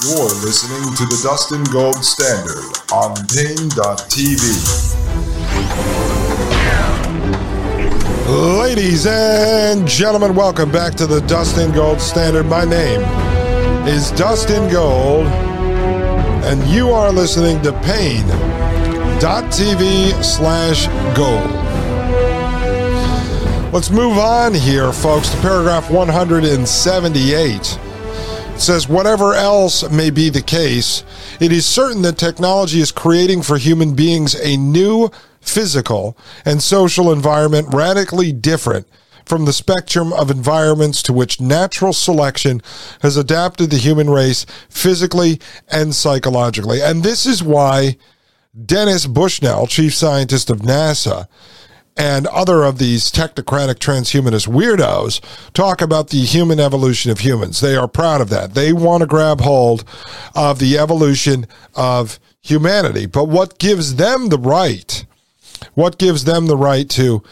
You're listening to the Dustin Gold Standard on Paine.tv. Ladies and gentlemen, welcome back to the Dustin Gold Standard. My name is Dustin Gold, and you are listening to Paine.tv slash gold. Let's move on here, folks, to paragraph 178 says, whatever else may be the case, it is certain that technology is creating for human beings a new physical and social environment radically different from the spectrum of environments to which natural selection has adapted the human race physically and psychologically. And this is why Dennis Bushnell, chief scientist of NASA, and other of these technocratic transhumanist weirdos talk about the human evolution of humans. They are proud of that. They want to grab hold of the evolution of humanity. But what gives them the right? What gives them the right to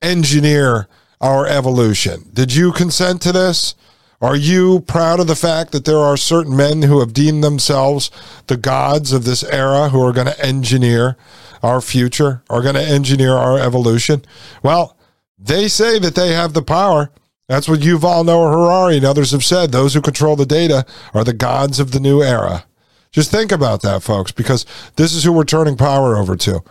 engineer our evolution? Did you consent to this? Are you proud of the fact that there are certain men who have deemed themselves the gods of this era who are going to engineer our future, are going to engineer our evolution? Well, they say that they have the power. That's what Yuval Noah Harari and others have said. Those who control the data are the gods of the new era. Just think about that, folks, because this is who we're turning power over to.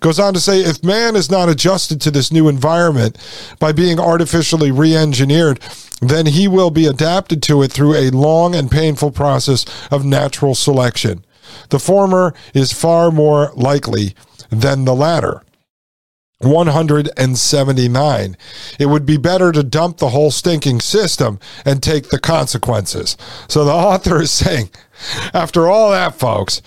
Goes on to say if man is not adjusted to this new environment by being artificially re engineered, then he will be adapted to it through a long and painful process of natural selection. The former is far more likely than the latter. 179. It would be better to dump the whole stinking system and take the consequences. So the author is saying, after all that, folks,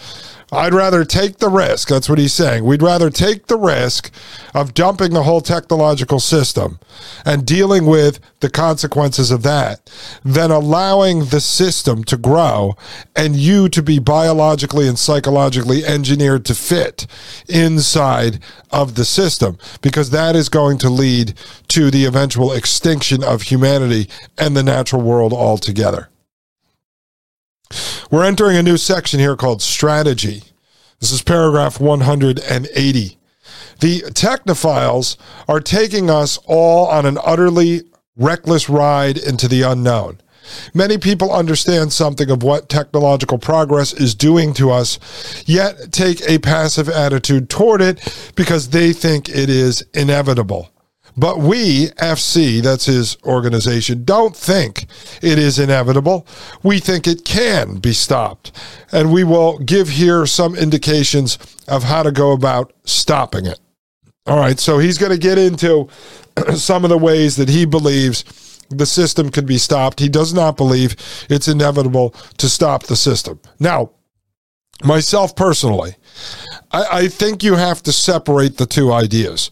I'd rather take the risk. That's what he's saying. We'd rather take the risk of dumping the whole technological system and dealing with the consequences of that than allowing the system to grow and you to be biologically and psychologically engineered to fit inside of the system because that is going to lead to the eventual extinction of humanity and the natural world altogether. We're entering a new section here called strategy. This is paragraph 180. The technophiles are taking us all on an utterly reckless ride into the unknown. Many people understand something of what technological progress is doing to us, yet take a passive attitude toward it because they think it is inevitable. But we, FC, that's his organization, don't think it is inevitable. We think it can be stopped. And we will give here some indications of how to go about stopping it. All right, so he's going to get into some of the ways that he believes the system can be stopped. He does not believe it's inevitable to stop the system. Now, myself personally, I, I think you have to separate the two ideas.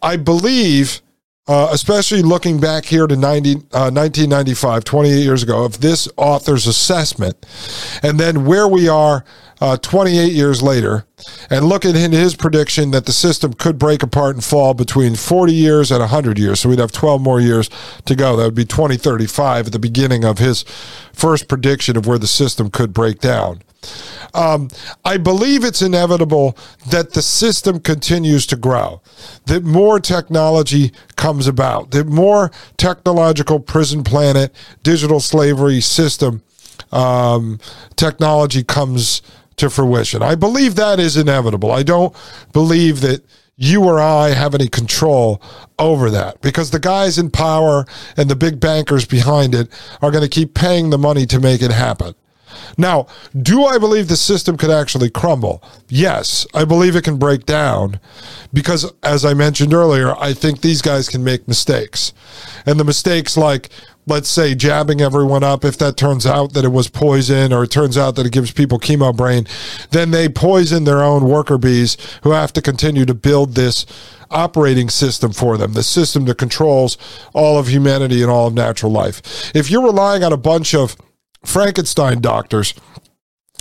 I believe uh, especially looking back here to 90, uh, 1995, 28 years ago, of this author's assessment, and then where we are uh, 28 years later, and look at his prediction that the system could break apart and fall between 40 years and 100 years. So we'd have 12 more years to go. That would be 2035 at the beginning of his first prediction of where the system could break down. Um, I believe it's inevitable that the system continues to grow, that more technology comes about, that more technological prison planet, digital slavery system um, technology comes to fruition. I believe that is inevitable. I don't believe that you or I have any control over that because the guys in power and the big bankers behind it are going to keep paying the money to make it happen. Now, do I believe the system could actually crumble? Yes, I believe it can break down because, as I mentioned earlier, I think these guys can make mistakes. And the mistakes, like, let's say, jabbing everyone up, if that turns out that it was poison or it turns out that it gives people chemo brain, then they poison their own worker bees who have to continue to build this operating system for them, the system that controls all of humanity and all of natural life. If you're relying on a bunch of Frankenstein doctors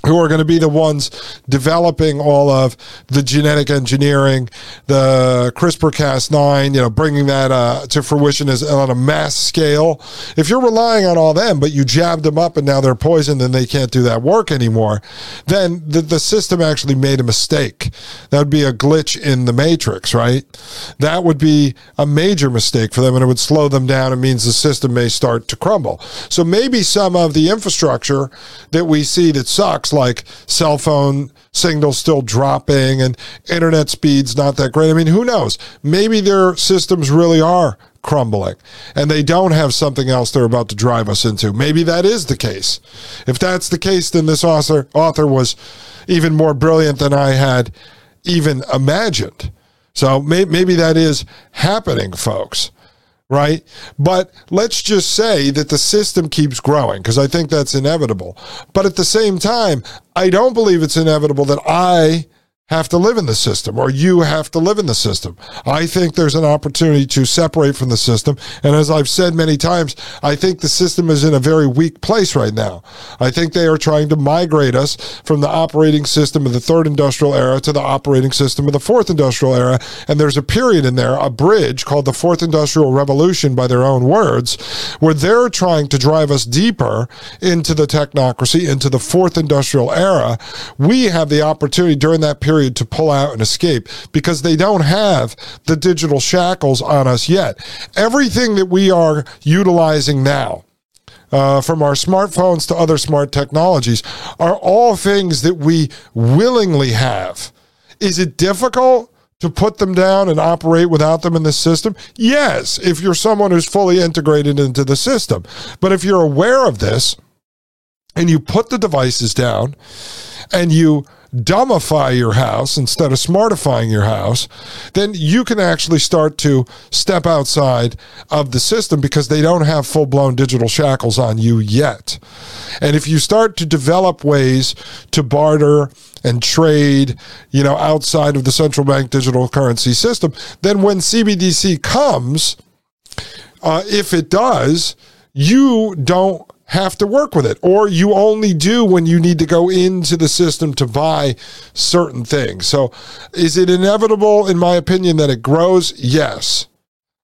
who are going to be the ones developing all of the genetic engineering, the CRISPR Cas9, you know, bringing that uh, to fruition as on a mass scale. If you're relying on all them, but you jabbed them up and now they're poisoned and they can't do that work anymore, then the, the system actually made a mistake. That would be a glitch in the matrix, right? That would be a major mistake for them and it would slow them down. It means the system may start to crumble. So maybe some of the infrastructure that we see that sucks like cell phone signals still dropping and internet speeds not that great. I mean, who knows? Maybe their systems really are crumbling and they don't have something else they're about to drive us into. Maybe that is the case. If that's the case, then this author author was even more brilliant than I had even imagined. So may, maybe that is happening, folks right? But let's just say that the system keeps growing because I think that's inevitable. But at the same time, I don't believe it's inevitable that I have to live in the system or you have to live in the system. I think there's an opportunity to separate from the system. And as I've said many times, I think the system is in a very weak place right now. I think they are trying to migrate us from the operating system of the third industrial era to the operating system of the fourth industrial era. And there's a period in there, a bridge called the fourth industrial revolution by their own words, where they're trying to drive us deeper into the technocracy, into the fourth industrial era. We have the opportunity during that period period to pull out and escape because they don't have the digital shackles on us yet. Everything that we are utilizing now, uh, from our smartphones to other smart technologies, are all things that we willingly have. Is it difficult? to put them down and operate without them in the system? Yes, if you're someone who's fully integrated into the system. But if you're aware of this and you put the devices down and you dumbify your house instead of smartifying your house, then you can actually start to step outside of the system because they don't have full blown digital shackles on you yet. And if you start to develop ways to barter and trade, you know, outside of the central bank digital currency system, then when CBDC comes, uh, if it does, you don't have to work with it, or you only do when you need to go into the system to buy certain things. So, is it inevitable, in my opinion, that it grows? Yes.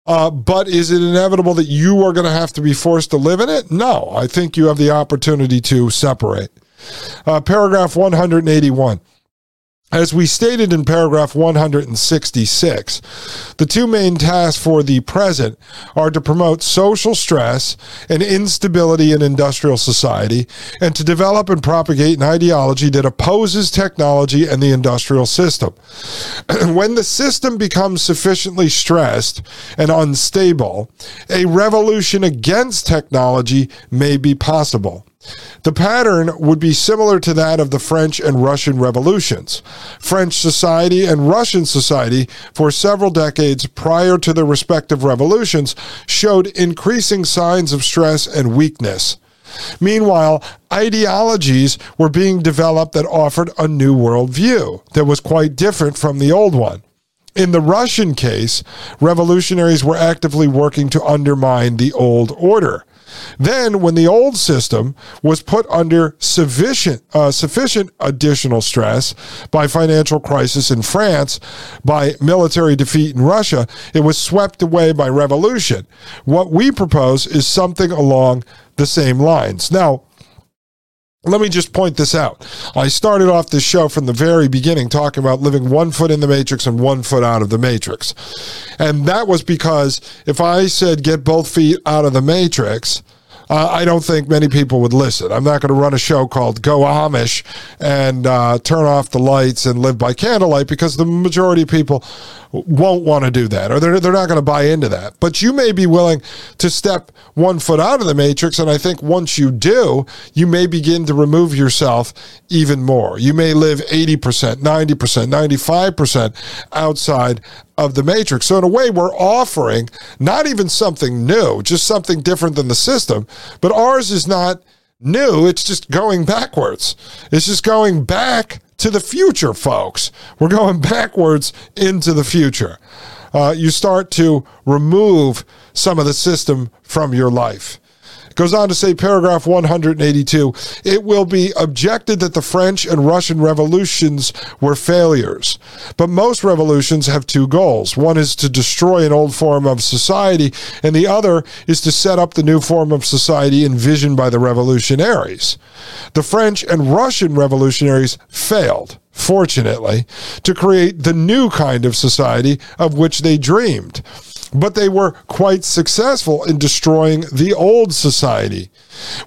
Uh, but is it inevitable that you are going to have to be forced to live in it? No. I think you have the opportunity to separate. Uh, paragraph 181. As we stated in paragraph 166, the two main tasks for the present are to promote social stress and instability in industrial society and to develop and propagate an ideology that opposes technology and the industrial system. when the system becomes sufficiently stressed and unstable, a revolution against technology may be possible. The pattern would be similar to that of the French and Russian revolutions. French society and Russian society, for several decades prior to their respective revolutions, showed increasing signs of stress and weakness. Meanwhile, ideologies were being developed that offered a new worldview that was quite different from the old one. In the Russian case, revolutionaries were actively working to undermine the old order. Then, when the old system was put under sufficient, uh, sufficient additional stress by financial crisis in France, by military defeat in Russia, it was swept away by revolution. What we propose is something along the same lines. Now, let me just point this out. I started off this show from the very beginning talking about living one foot in the matrix and one foot out of the matrix. And that was because if I said get both feet out of the matrix, uh, I don't think many people would listen. I'm not going to run a show called Go Amish and uh, turn off the lights and live by candlelight because the majority of people won't want to do that or they're, they're not going to buy into that. But you may be willing to step one foot out of the matrix. And I think once you do, you may begin to remove yourself even more. You may live 80%, 90%, 95% outside of the matrix. So in a way, we're offering not even something new, just something different than the system, but ours is not new. It's just going backwards. It's just going back to the future, folks. We're going backwards into the future. Uh, you start to remove some of the system from your life. Goes on to say, paragraph 182 it will be objected that the French and Russian revolutions were failures. But most revolutions have two goals. One is to destroy an old form of society, and the other is to set up the new form of society envisioned by the revolutionaries. The French and Russian revolutionaries failed fortunately, to create the new kind of society of which they dreamed but they were quite successful in destroying the old society.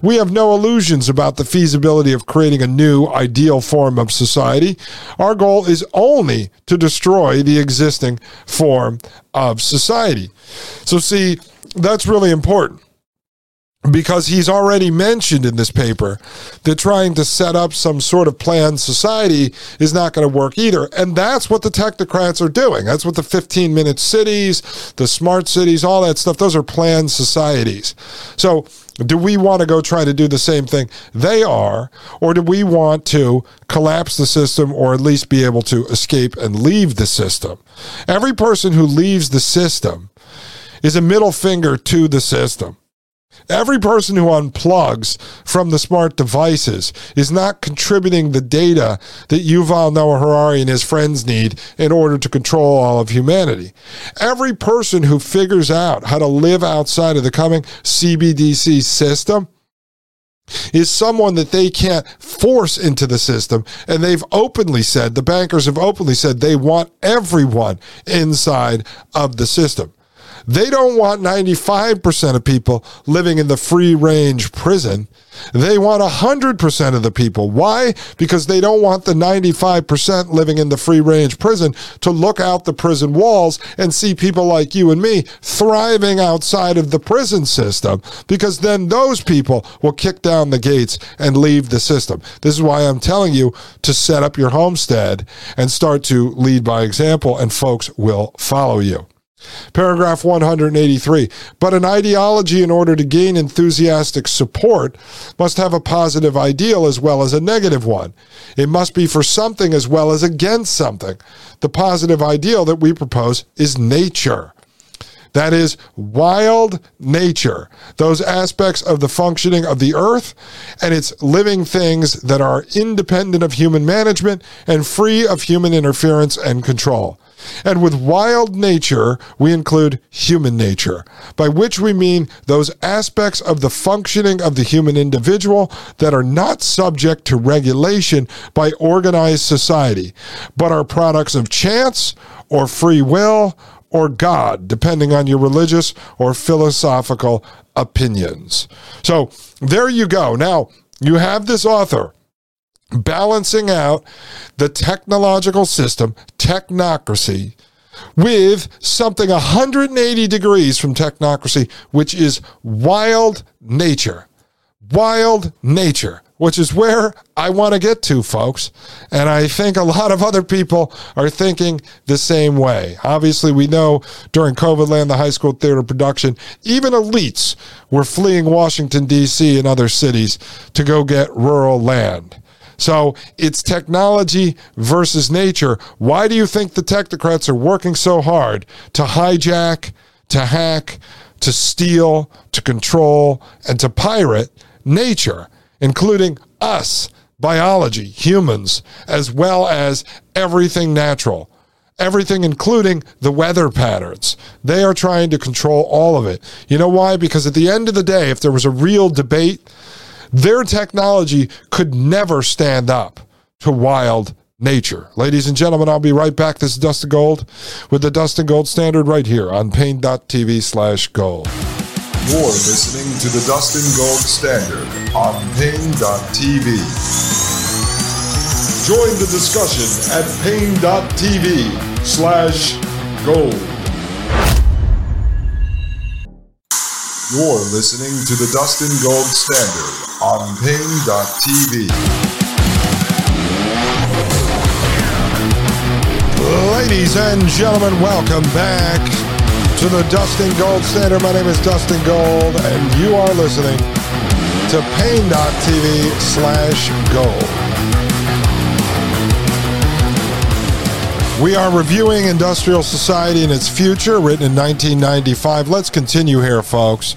We have no illusions about the feasibility of creating a new ideal form of society. Our goal is only to destroy the existing form of society. So, see, that's really important because he's already mentioned in this paper that trying to set up some sort of planned society is not going to work either. And that's what the technocrats are doing. That's what the 15 minute cities, the smart cities, all that stuff, those are planned societies. So, do we want to go try to do the same thing they are, or do we want to collapse the system or at least be able to escape and leave the system? Every person who leaves the system is a middle finger to the system. Every person who unplugs from the smart devices is not contributing the data that Yuval Noah Harari and his friends need in order to control all of humanity. Every person who figures out how to live outside of the coming CBDC system is someone that they can't force into the system. And they've openly said, the bankers have openly said they want everyone inside of the system. They don't want 95% of people living in the free range prison. They want 100% of the people. Why? Because they don't want the 95% living in the free range prison to look out the prison walls and see people like you and me thriving outside of the prison system because then those people will kick down the gates and leave the system. This is why I'm telling you to set up your homestead and start to lead by example, and folks will follow you. Paragraph 183. But an ideology, in order to gain enthusiastic support, must have a positive ideal as well as a negative one. It must be for something as well as against something. The positive ideal that we propose is nature. That is wild nature, those aspects of the functioning of the earth and its living things that are independent of human management and free of human interference and control. And with wild nature, we include human nature, by which we mean those aspects of the functioning of the human individual that are not subject to regulation by organized society, but are products of chance or free will or God, depending on your religious or philosophical opinions. So there you go. Now, you have this author balancing out the technological system, technocracy, with something 180 degrees from technocracy, which is wild nature. Wild nature, which is where I want to get to, folks. And I think a lot of other people are thinking the same way. Obviously, we know during COVID land, the high school theater production, even elites were fleeing Washington, D.C. and other cities to go get rural land. So it's technology versus nature. Why do you think the technocrats are working so hard to hijack, to hack, to steal, to control, and to pirate nature, including us, biology, humans, as well as everything natural? everything, including the weather patterns. They are trying to control all of it. You know why? Because at the end of the day, if there was a real debate their technology could never stand up to wild nature. Ladies and gentlemen, I'll be right back. This is Dustin Gold with the Dustin Gold Standard right here on Paine.tv slash gold. You're listening to the Dustin Gold Standard on Paine.tv. Join the discussion at Paine.tv slash Gold. You're listening to the Dustin Gold Standard on Paine.tv. Ladies and gentlemen, welcome back to the Dustin Gold Standard. My name is Dustin Gold, and you are listening to Paine.tv slash gold. We are reviewing Industrial Society and its future, written in 1995. Let's continue here, folks.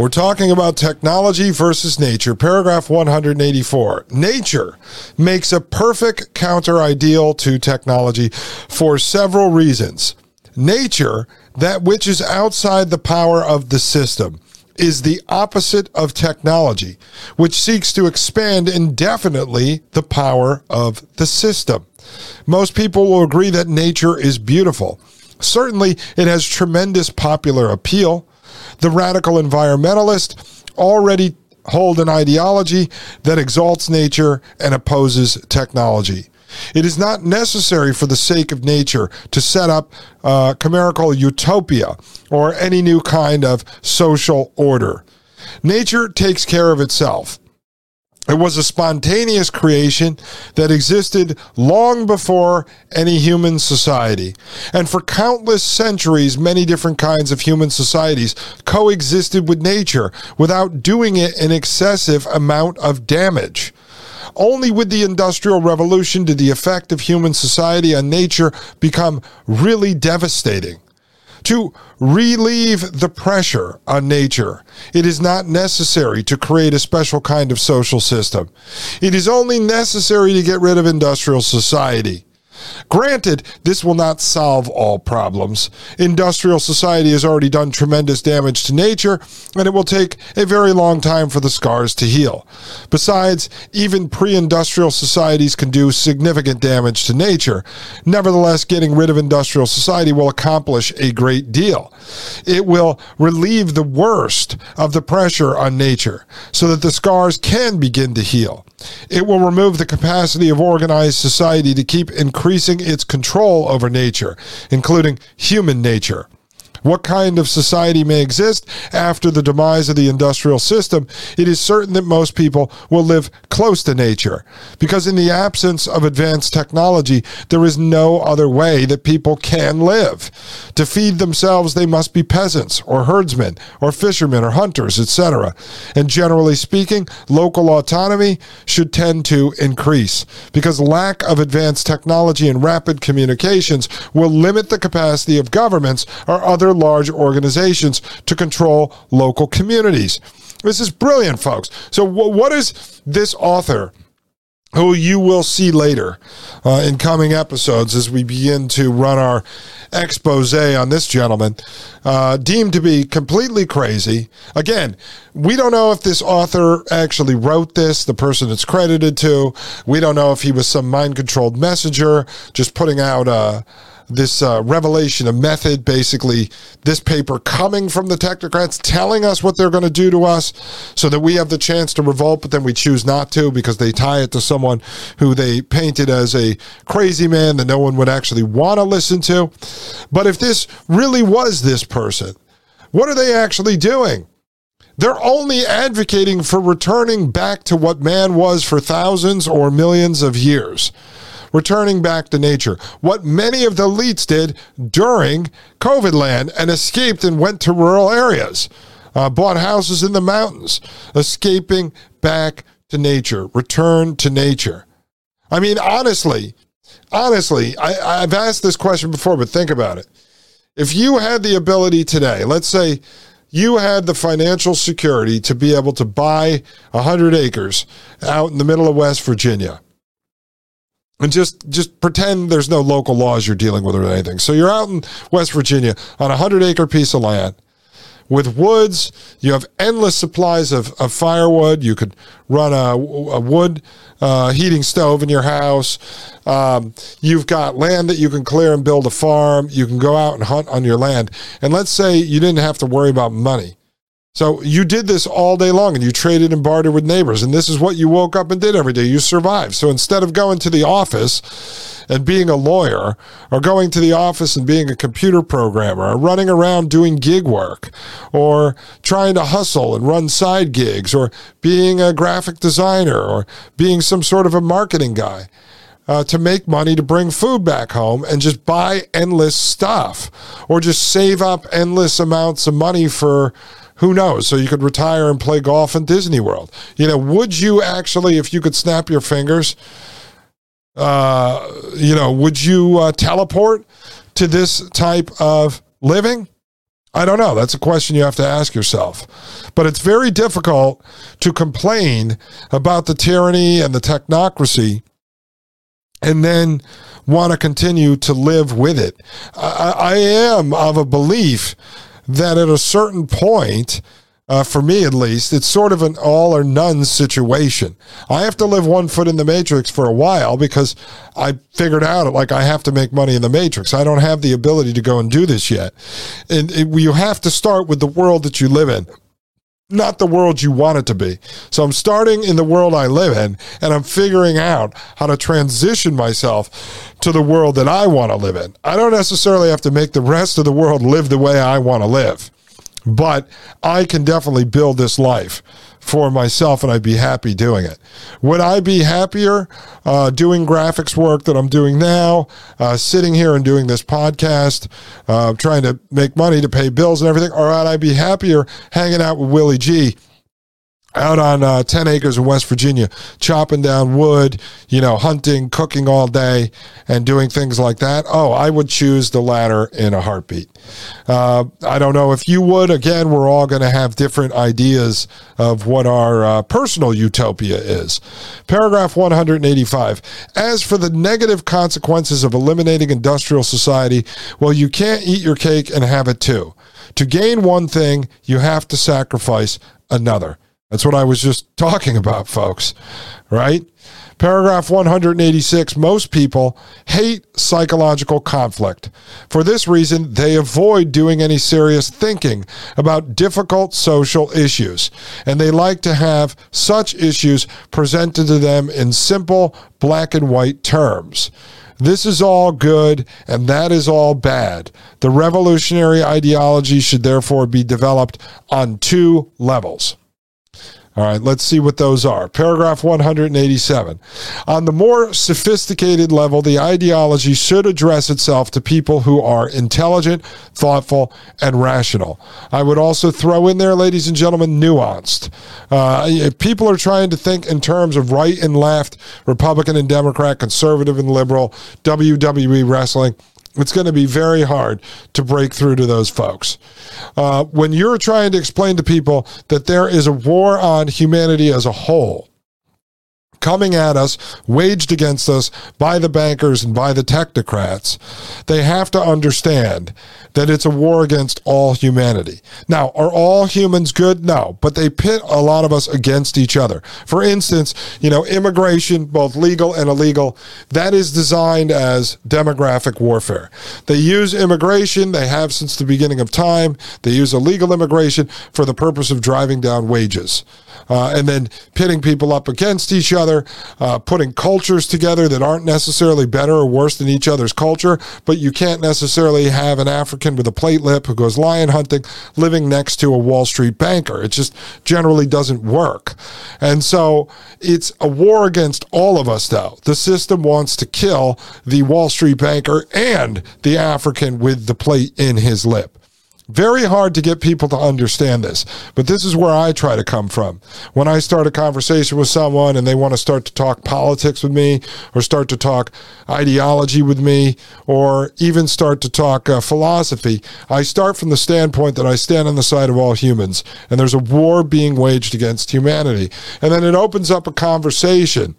We're talking about technology versus nature. Paragraph 184. Nature makes a perfect counter ideal to technology for several reasons. Nature, that which is outside the power of the system, is the opposite of technology, which seeks to expand indefinitely the power of the system. Most people will agree that nature is beautiful. Certainly, it has tremendous popular appeal. The radical environmentalist already hold an ideology that exalts nature and opposes technology. It is not necessary for the sake of nature to set up a chimerical utopia or any new kind of social order. Nature takes care of itself. It was a spontaneous creation that existed long before any human society. And for countless centuries, many different kinds of human societies coexisted with nature without doing it an excessive amount of damage. Only with the Industrial Revolution did the effect of human society on nature become really devastating to relieve the pressure on nature. It is not necessary to create a special kind of social system. It is only necessary to get rid of industrial society. Granted, this will not solve all problems. Industrial society has already done tremendous damage to nature, and it will take a very long time for the scars to heal. Besides, even pre industrial societies can do significant damage to nature. Nevertheless, getting rid of industrial society will accomplish a great deal. It will relieve the worst of the pressure on nature so that the scars can begin to heal. It will remove the capacity of organized society to keep increasing its control over nature, including human nature. What kind of society may exist after the demise of the industrial system, it is certain that most people will live close to nature. Because in the absence of advanced technology, there is no other way that people can live. To feed themselves, they must be peasants, or herdsmen, or fishermen, or hunters, etc. And generally speaking, local autonomy should tend to increase. Because lack of advanced technology and rapid communications will limit the capacity of governments or other large organizations to control local communities. This is brilliant, folks. So, what is this author? Who you will see later uh, in coming episodes as we begin to run our expose on this gentleman, uh, deemed to be completely crazy. Again, we don't know if this author actually wrote this, the person it's credited to. We don't know if he was some mind controlled messenger just putting out a. Uh, this uh, revelation of method, basically this paper coming from the technocrats, telling us what they're going to do to us so that we have the chance to revolt, but then we choose not to because they tie it to someone who they painted as a crazy man that no one would actually want to listen to. But if this really was this person, what are they actually doing? They're only advocating for returning back to what man was for thousands or millions of years returning back to nature. What many of the elites did during COVID land and escaped and went to rural areas, uh, bought houses in the mountains, escaping back to nature, return to nature. I mean, honestly, honestly, I, I've asked this question before, but think about it. If you had the ability today, let's say you had the financial security to be able to buy 100 acres out in the middle of West Virginia and just just pretend there's no local laws you're dealing with or anything. So you're out in West Virginia on a hundred acre piece of land with woods. You have endless supplies of, of firewood. You could run a, a wood uh, heating stove in your house. Um, you've got land that you can clear and build a farm. You can go out and hunt on your land. And let's say you didn't have to worry about money. So you did this all day long and you traded and bartered with neighbors. And this is what you woke up and did every day. You survived. So instead of going to the office and being a lawyer, or going to the office and being a computer programmer, or running around doing gig work, or trying to hustle and run side gigs, or being a graphic designer, or being some sort of a marketing guy. Uh, to make money to bring food back home and just buy endless stuff or just save up endless amounts of money for who knows? So you could retire and play golf in Disney World. You know, would you actually, if you could snap your fingers, uh, you know, would you uh, teleport to this type of living? I don't know. That's a question you have to ask yourself. But it's very difficult to complain about the tyranny and the technocracy and then want to continue to live with it. I, I am of a belief that at a certain point, uh, for me at least, it's sort of an all or none situation. I have to live one foot in the matrix for a while because I figured out like I have to make money in the matrix. I don't have the ability to go and do this yet. And it, you have to start with the world that you live in not the world you want it to be. So I'm starting in the world I live in and I'm figuring out how to transition myself to the world that I want to live in. I don't necessarily have to make the rest of the world live the way I want to live, but I can definitely build this life for myself and I'd be happy doing it. Would I be happier uh, doing graphics work that I'm doing now, uh, sitting here and doing this podcast, uh, trying to make money to pay bills and everything, or would I be happier hanging out with Willie G? Out on uh, 10 acres in West Virginia, chopping down wood, you know, hunting, cooking all day, and doing things like that. Oh, I would choose the latter in a heartbeat. Uh, I don't know if you would. Again, we're all going to have different ideas of what our uh, personal utopia is. Paragraph 185. As for the negative consequences of eliminating industrial society, well, you can't eat your cake and have it too. To gain one thing, you have to sacrifice another. That's what I was just talking about, folks, right? Paragraph 186 Most people hate psychological conflict. For this reason, they avoid doing any serious thinking about difficult social issues, and they like to have such issues presented to them in simple black and white terms. This is all good and that is all bad. The revolutionary ideology should therefore be developed on two levels. All right, let's see what those are. Paragraph 187. On the more sophisticated level, the ideology should address itself to people who are intelligent, thoughtful, and rational. I would also throw in there, ladies and gentlemen, nuanced. Uh, if people are trying to think in terms of right and left, Republican and Democrat, conservative and liberal, WWE wrestling, it's going to be very hard to break through to those folks. Uh, when you're trying to explain to people that there is a war on humanity as a whole, coming at us, waged against us by the bankers and by the technocrats, they have to understand that it's a war against all humanity. Now, are all humans good? No, but they pit a lot of us against each other. For instance, you know, immigration, both legal and illegal, that is designed as demographic warfare. They use immigration, they have since the beginning of time. They use illegal immigration for the purpose of driving down wages uh, and then pitting people up against each other, uh, putting cultures together that aren't necessarily better or worse than each other's culture, but you can't necessarily have an African with a plate lip who goes lion hunting living next to a Wall Street banker. It just generally doesn't work. And so it's a war against all of us, though. The system wants to kill the Wall Street banker and the African with the plate in his lip. Very hard to get people to understand this, but this is where I try to come from. When I start a conversation with someone and they want to start to talk politics with me, or start to talk ideology with me, or even start to talk uh, philosophy, I start from the standpoint that I stand on the side of all humans, and there's a war being waged against humanity. And then it opens up a conversation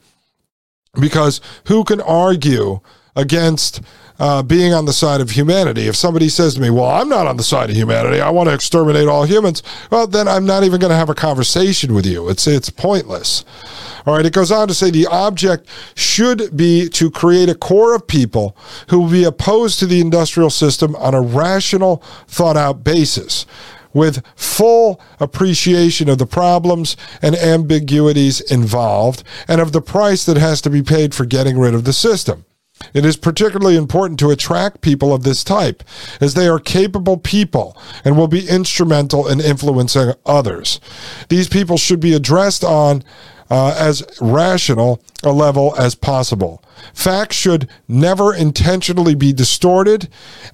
because who can argue against uh, being on the side of humanity. If somebody says to me, Well, I'm not on the side of humanity, I want to exterminate all humans, well, then I'm not even going to have a conversation with you. It's, it's pointless. All right, it goes on to say the object should be to create a core of people who will be opposed to the industrial system on a rational, thought out basis with full appreciation of the problems and ambiguities involved and of the price that has to be paid for getting rid of the system. It is particularly important to attract people of this type, as they are capable people and will be instrumental in influencing others. These people should be addressed on uh, as rational a level as possible. Facts should never intentionally be distorted,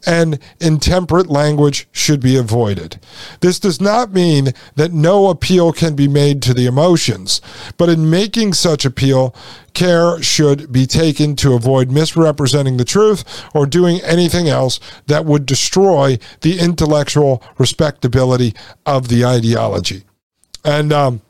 and intemperate language should be avoided. This does not mean that no appeal can be made to the emotions, but in making such appeal, care should be taken to avoid misrepresenting the truth or doing anything else that would destroy the intellectual respectability of the ideology. And um,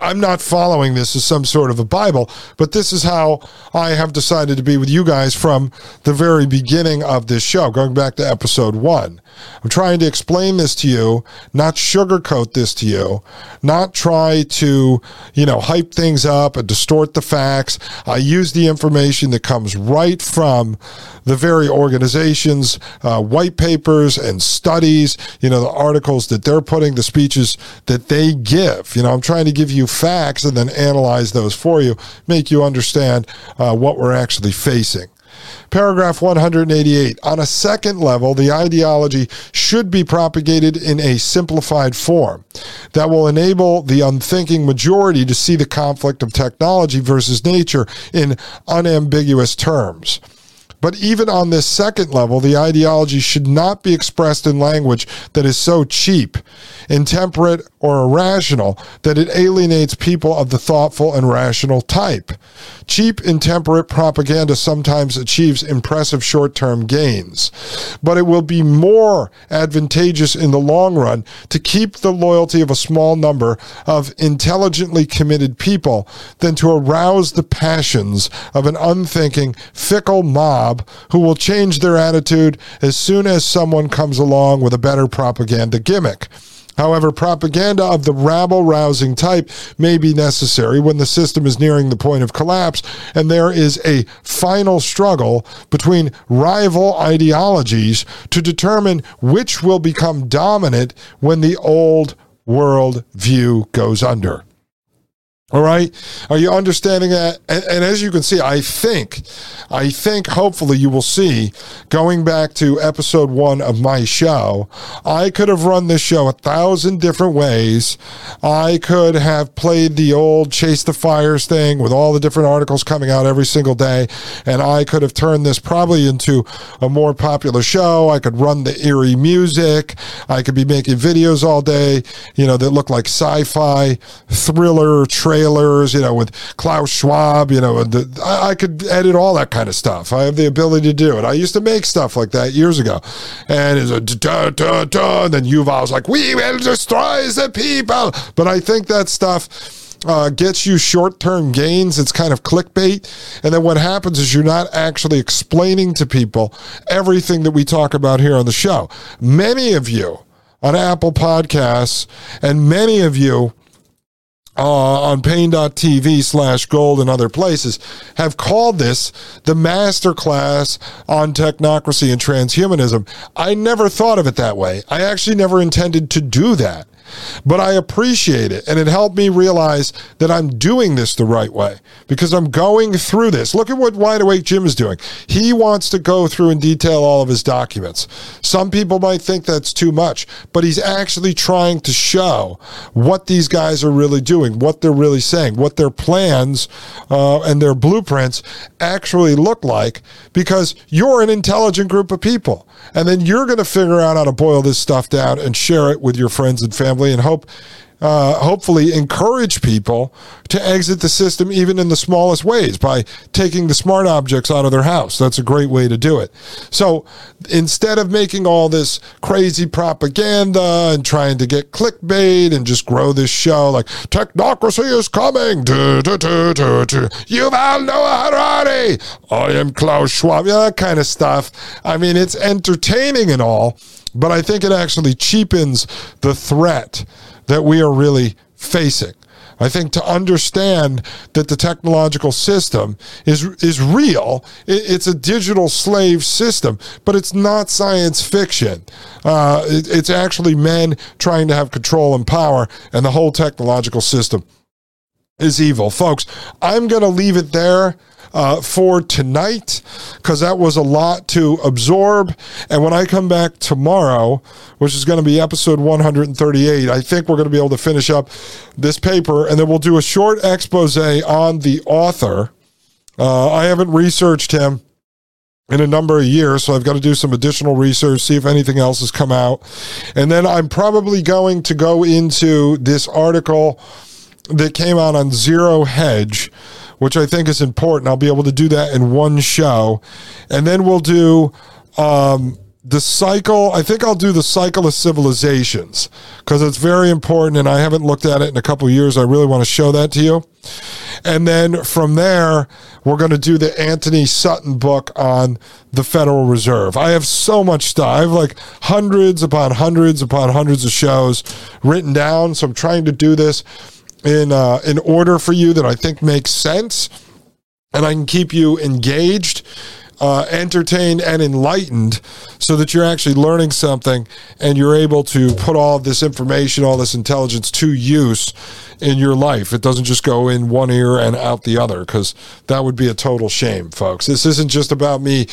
I'm not following this as some sort of a Bible, but this is how I have decided to be with you guys from the very beginning of this show, going back to episode one. I'm trying to explain this to you, not sugarcoat this to you, not try to, you know, hype things up and distort the facts. I use the information that comes right from the very organizations, uh, white papers and studies, you know, the articles that they're putting, the speeches that they give. You know, I'm trying to give you facts and then analyze those for you, make you understand uh, what we're actually facing. Paragraph 188. On a second level, the ideology should be propagated in a simplified form that will enable the unthinking majority to see the conflict of technology versus nature in unambiguous terms. But even on this second level, the ideology should not be expressed in language that is so cheap, intemperate, or irrational that it alienates people of the thoughtful and rational type. Cheap, intemperate propaganda sometimes achieves impressive short term gains, but it will be more advantageous in the long run to keep the loyalty of a small number of intelligently committed people than to arouse the passions of an unthinking, fickle mob who will change their attitude as soon as someone comes along with a better propaganda gimmick. However, propaganda of the rabble rousing type may be necessary when the system is nearing the point of collapse and there is a final struggle between rival ideologies to determine which will become dominant when the old world view goes under. All right. Are you understanding that? And, and, as you can see, I think, I think hopefully you will see going back to episode one of my show, I could have run this show a thousand different ways. I could have played the old chase the fires thing with all the different articles coming out every single day. And I could have turned this probably into a more popular show. I could run the eerie music. I could be making videos all day, you know, that look like sci fi, thriller, trade trailers, you know, with Klaus Schwab, you know, the, I, I, could edit all that kind of stuff. I have the ability to do it. I used to make stuff like that years ago. And it's a da, da, da, and then Yuval's like, we will destroy the people. But I think that stuff. Uh, gets you short term gains. It's kind of clickbait. And then what happens is you're not actually explaining to people everything that we talk about here on the show. Many of you on Apple Podcasts and many of you uh, on paine.tv slash gold and other places have called this the master class on technocracy and transhumanism. I never thought of it that way. I actually never intended to do that but I appreciate it. And it helped me realize that I'm doing this the right way because I'm going through this. Look at what Wide Awake Jim is doing. He wants to go through and detail all of his documents. Some people might think that's too much, but he's actually trying to show what these guys are really doing, what they're really saying, what their plans uh, and their blueprints actually look like because you're an intelligent group of people. And then you're going to figure out how to boil this stuff down and share it with your friends and family and hope uh, hopefully encourage people to exit the system even in the smallest ways by taking the smart objects out of their house. That's a great way to do it. So instead of making all this crazy propaganda and trying to get clickbait and just grow this show like technocracy is coming, do, do, do, do, Harari, I am Klaus Schwab, yeah, that kind of stuff. I mean, it's entertaining and all, but I think it actually cheapens the threat that we are really facing. I think to understand that the technological system is is real, it's a digital slave system, but it's not science fiction. Uh, it, it's actually men trying to have control and power, and the whole technological system is evil. Folks, I'm going to leave it there. Uh, for tonight, because that was a lot to absorb. And when I come back tomorrow, which is going to be episode 138, I think we're going to be able to finish up this paper and then we'll do a short expose on the author. Uh, I haven't researched him in a number of years. So I've got to do some additional research, see if anything else has come out. And then I'm probably going to go into this article that came out on Zero Hedge, which I think is important. I'll be able to do that in one show. And then we'll do um, the cycle. I think I'll do the cycle of civilizations because it's very important. And I haven't looked at it in a couple years. I really want to show that to you. And then from there, we're going to do the Antony Sutton book on the Federal Reserve. I have so much stuff. I have like hundreds upon hundreds upon hundreds of shows written down. So I'm trying to do this in uh, in order for you that I think makes sense, and I can keep you engaged uh, entertained and enlightened so that you're actually learning something and you're able to put all this information, all this intelligence to use in your life. It doesn't just go in one ear and out the other because that would be a total shame, folks. This isn't just about me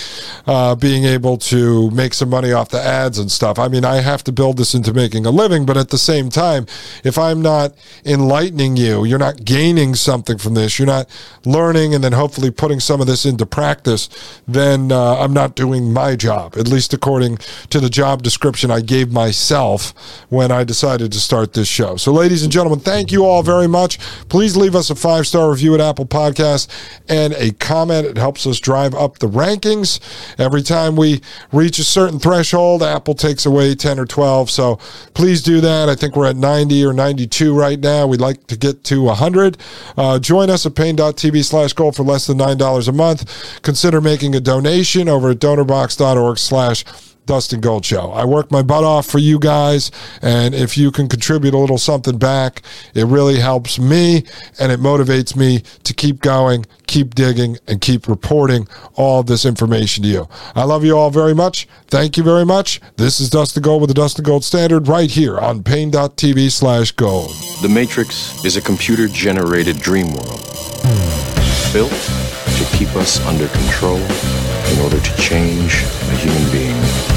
uh, being able to make some money off the ads and stuff. I mean, I have to build this into making a living, but at the same time, if I'm not enlightening you, you're not gaining something from this, you're not learning and then hopefully putting some of this into practice, then uh, I'm not doing my job, at least according to the job description I gave myself when I decided to start this show. So, ladies and gentlemen, thank you all very much. Please leave us a five star review at Apple Podcasts and a comment. It helps us drive up the rankings. Every time we reach a certain threshold, Apple takes away 10 or 12. So, please do that. I think we're at 90 or 92 right now. We'd like to get to 100. Uh, join us at paine.tv slash gold for less than $9 a month. Consider making a donation over at donorbox.org slash Dustin Gold Show. I work my butt off for you guys, and if you can contribute a little something back, it really helps me and it motivates me to keep going, keep digging, and keep reporting all this information to you. I love you all very much. Thank you very much. This is Dustin Gold with the Dustin Gold Standard right here on paine.tv slash gold. The Matrix is a computer generated dream world built to keep us under control in order to change a human being.